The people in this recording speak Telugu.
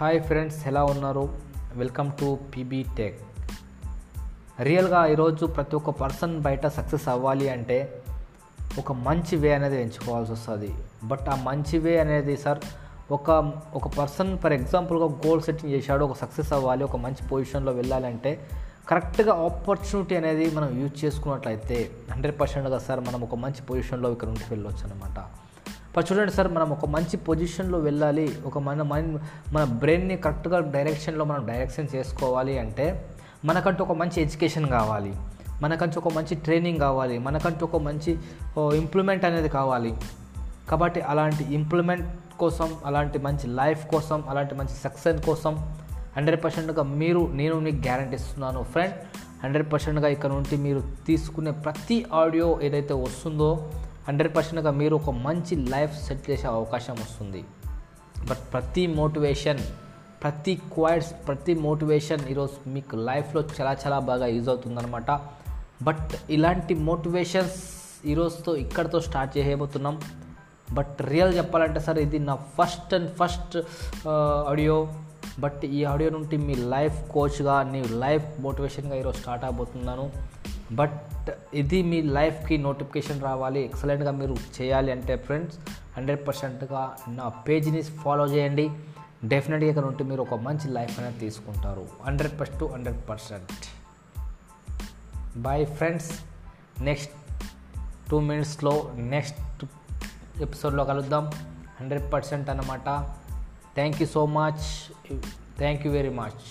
హాయ్ ఫ్రెండ్స్ ఎలా ఉన్నారు? వెల్కమ్ టు పీబీ టెక్ రియల్గా ఈరోజు ప్రతి ఒక్క పర్సన్ బయట సక్సెస్ అవ్వాలి అంటే ఒక మంచి వే అనేది ఎంచుకోవాల్సి వస్తుంది. బట్ ఆ మంచి వే అనేది సార్ ఒక ఒక పర్సన్ ఫర్ ఎగ్జాంపుల్గా గోల్ సెట్టింగ్ చేశాడు ఒక సక్సెస్ అవ్వాలి ఒక మంచి పొజిషన్లో వెళ్ళాలంటే కరెక్ట్గా ఆపర్చునిటీ అనేది మనం యూజ్ చేసుకున్నట్లయితే హండ్రెడ్ పర్సెంట్గా సార్ మనం ఒక మంచి పొజిషన్లో ఇక్కడ ఉండి వెళ్ళొచ్చు అనమాట ఇప్పుడు చూడండి సార్ మనం ఒక మంచి పొజిషన్లో వెళ్ళాలి ఒక మన మైండ్ మన బ్రెయిన్ని కరెక్ట్గా డైరెక్షన్లో మనం డైరెక్షన్ చేసుకోవాలి అంటే మనకంటూ ఒక మంచి ఎడ్యుకేషన్ కావాలి మనకంటూ ఒక మంచి ట్రైనింగ్ కావాలి మనకంటూ ఒక మంచి ఇంప్లిమెంట్ అనేది కావాలి. కాబట్టి అలాంటి ఇంప్లిమెంట్ కోసం అలాంటి మంచి లైఫ్ కోసం అలాంటి మంచి సక్సెస్ కోసం హండ్రెడ్ పర్సెంట్గా మీరు నేను మీకు గ్యారంటీ ఇస్తున్నాను ఫ్రెండ్. హండ్రెడ్ పర్సెంట్గా ఇక్కడ నుండి మీరు తీసుకునే ప్రతి ఆడియో ఏదైతే వస్తుందో హండ్రెడ్ పర్సెంట్గా మీరు ఒక మంచి లైఫ్ సెట్ చేసే అవకాశం వస్తుంది. బట్ ప్రతి మోటివేషన్ ప్రతి క్వైట్స్ ప్రతి మోటివేషన్ ఈరోజు మీకు లైఫ్లో చాలా చాలా బాగా యూజ్ అవుతుందన్నమాట. బట్ ఇలాంటి మోటివేషన్స్ ఈరోజుతో ఇక్కడతో స్టార్ట్ చేయబోతున్నాం. బట్ రియల్ చెప్పాలంటే సార్ ఇది నా first and first audio. But ఈ ఆడియో నుండి మీ లైఫ్ కోచ్గా నీ లైఫ్ మోటివేషన్గా ఈరోజు స్టార్ట్ అవబోతున్నాను. బట్ ఇది మీ లైఫ్కి నోటిఫికేషన్ రావాలి. ఎక్సలెంట్గా మీరు చేయాలి అంటే ఫ్రెండ్స్ హండ్రెడ్ పర్సెంట్గా నా పేజ్ని ఫాలో చేయండి. డెఫినెట్గా ఇక్కడ ఉంటే మీరు ఒక మంచి లైఫ్ అనేది తీసుకుంటారు. Hundred percent hundred percent bye friends next two మినిట్స్లో నెక్స్ట్ ఎపిసోడ్లో కలుద్దాం. హండ్రెడ్ పర్సెంట్ అన్నమాట. Thank you so much thank you very much